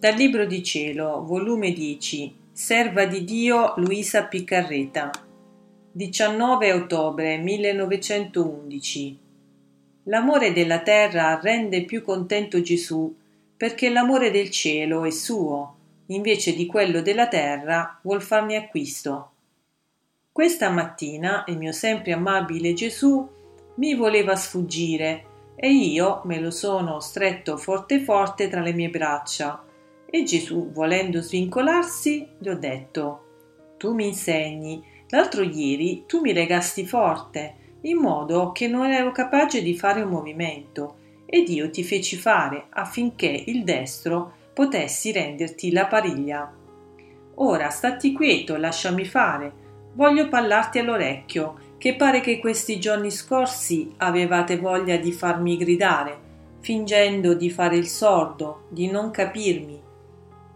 Dal Libro di Cielo, volume 10, Serva di Dio Luisa Piccarreta, 19 ottobre 1911. L'amore della terra rende più contento Gesù perché l'amore del cielo è suo, invece di quello della terra vuol farne acquisto. Questa mattina il mio sempre amabile Gesù mi voleva sfuggire e io me lo sono stretto forte forte tra le mie braccia e Gesù, volendo svincolarsi, gli ho detto: Tu mi insegni, l'altro ieri tu mi legasti forte, in modo che non ero capace di fare un movimento, ed io ti feci fare affinché il destro potessi renderti la pariglia. Ora statti quieto, lasciami fare, voglio parlarti all'orecchio, che pare che questi giorni scorsi avevate voglia di farmi gridare, fingendo di fare il sordo, di non capirmi,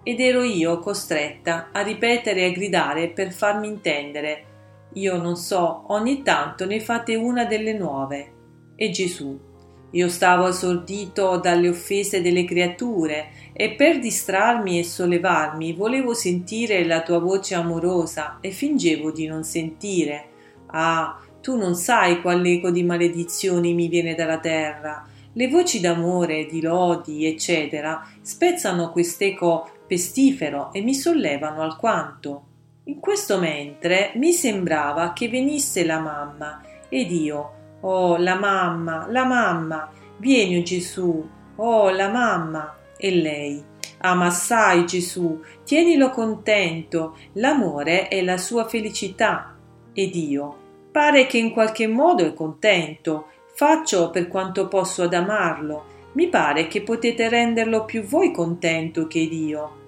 ed ero io costretta a ripetere e a gridare per farmi intendere. Io non so, ogni tanto ne fate una delle nuove. E Gesù. Io stavo assordito dalle offese delle creature e per distrarmi e sollevarmi volevo sentire la tua voce amorosa e fingevo di non sentire. Ah, tu non sai quale eco di maledizioni mi viene dalla terra. Le voci d'amore, di lodi, eccetera, spezzano quest'eco pestifero e mi sollevano alquanto. In questo mentre mi sembrava che venisse la mamma ed io, oh la mamma, la mamma, vieni Gesù, oh la mamma, e lei, ama assai Gesù, tienilo contento, l'amore è la sua felicità. Ed io, pare che in qualche modo è contento, faccio per quanto posso ad amarlo, mi pare che potete renderlo più voi contento che Dio.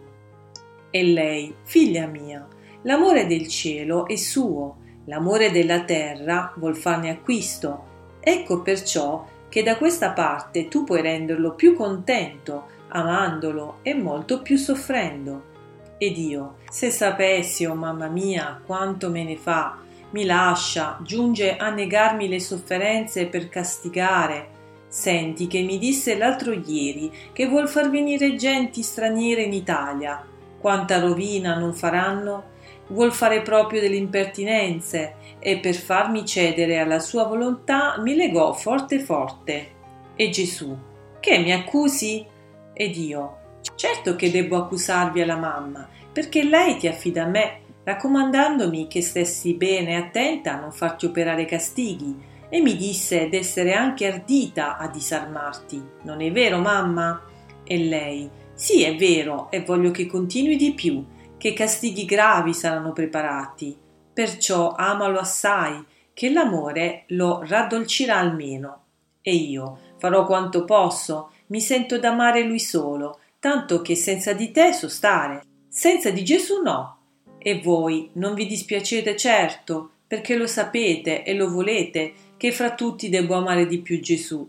E lei, figlia mia, l'amore del cielo è suo, l'amore della terra vuol farne acquisto. Ecco perciò che da questa parte tu puoi renderlo più contento, amandolo e molto più soffrendo. Ed io, se sapessi, oh mamma mia, quanto me ne fa, mi lascia, giunge a negarmi le sofferenze per castigare, Senti che mi disse l'altro ieri che vuol far venire genti straniere in Italia. Quanta rovina non faranno? Vuol fare proprio delle impertinenze e per farmi cedere alla sua volontà mi legò forte forte. E Gesù, che mi accusi? Ed io, certo che debbo accusarvi alla mamma, perché lei ti affida a me, raccomandandomi che stessi bene e attenta a non farti operare castighi e mi disse d'essere anche ardita a disarmarti. Non è vero, mamma? E lei, sì, è vero, e voglio che continui di più, che castighi gravi saranno preparati. Perciò amalo assai, che l'amore lo raddolcirà almeno. E io farò quanto posso, mi sento d'amare lui solo, tanto che senza di te so stare, senza di Gesù no. E voi non vi dispiacete certo, perché lo sapete e lo volete, che fra tutti devo amare di più Gesù.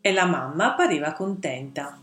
E la mamma pareva contenta.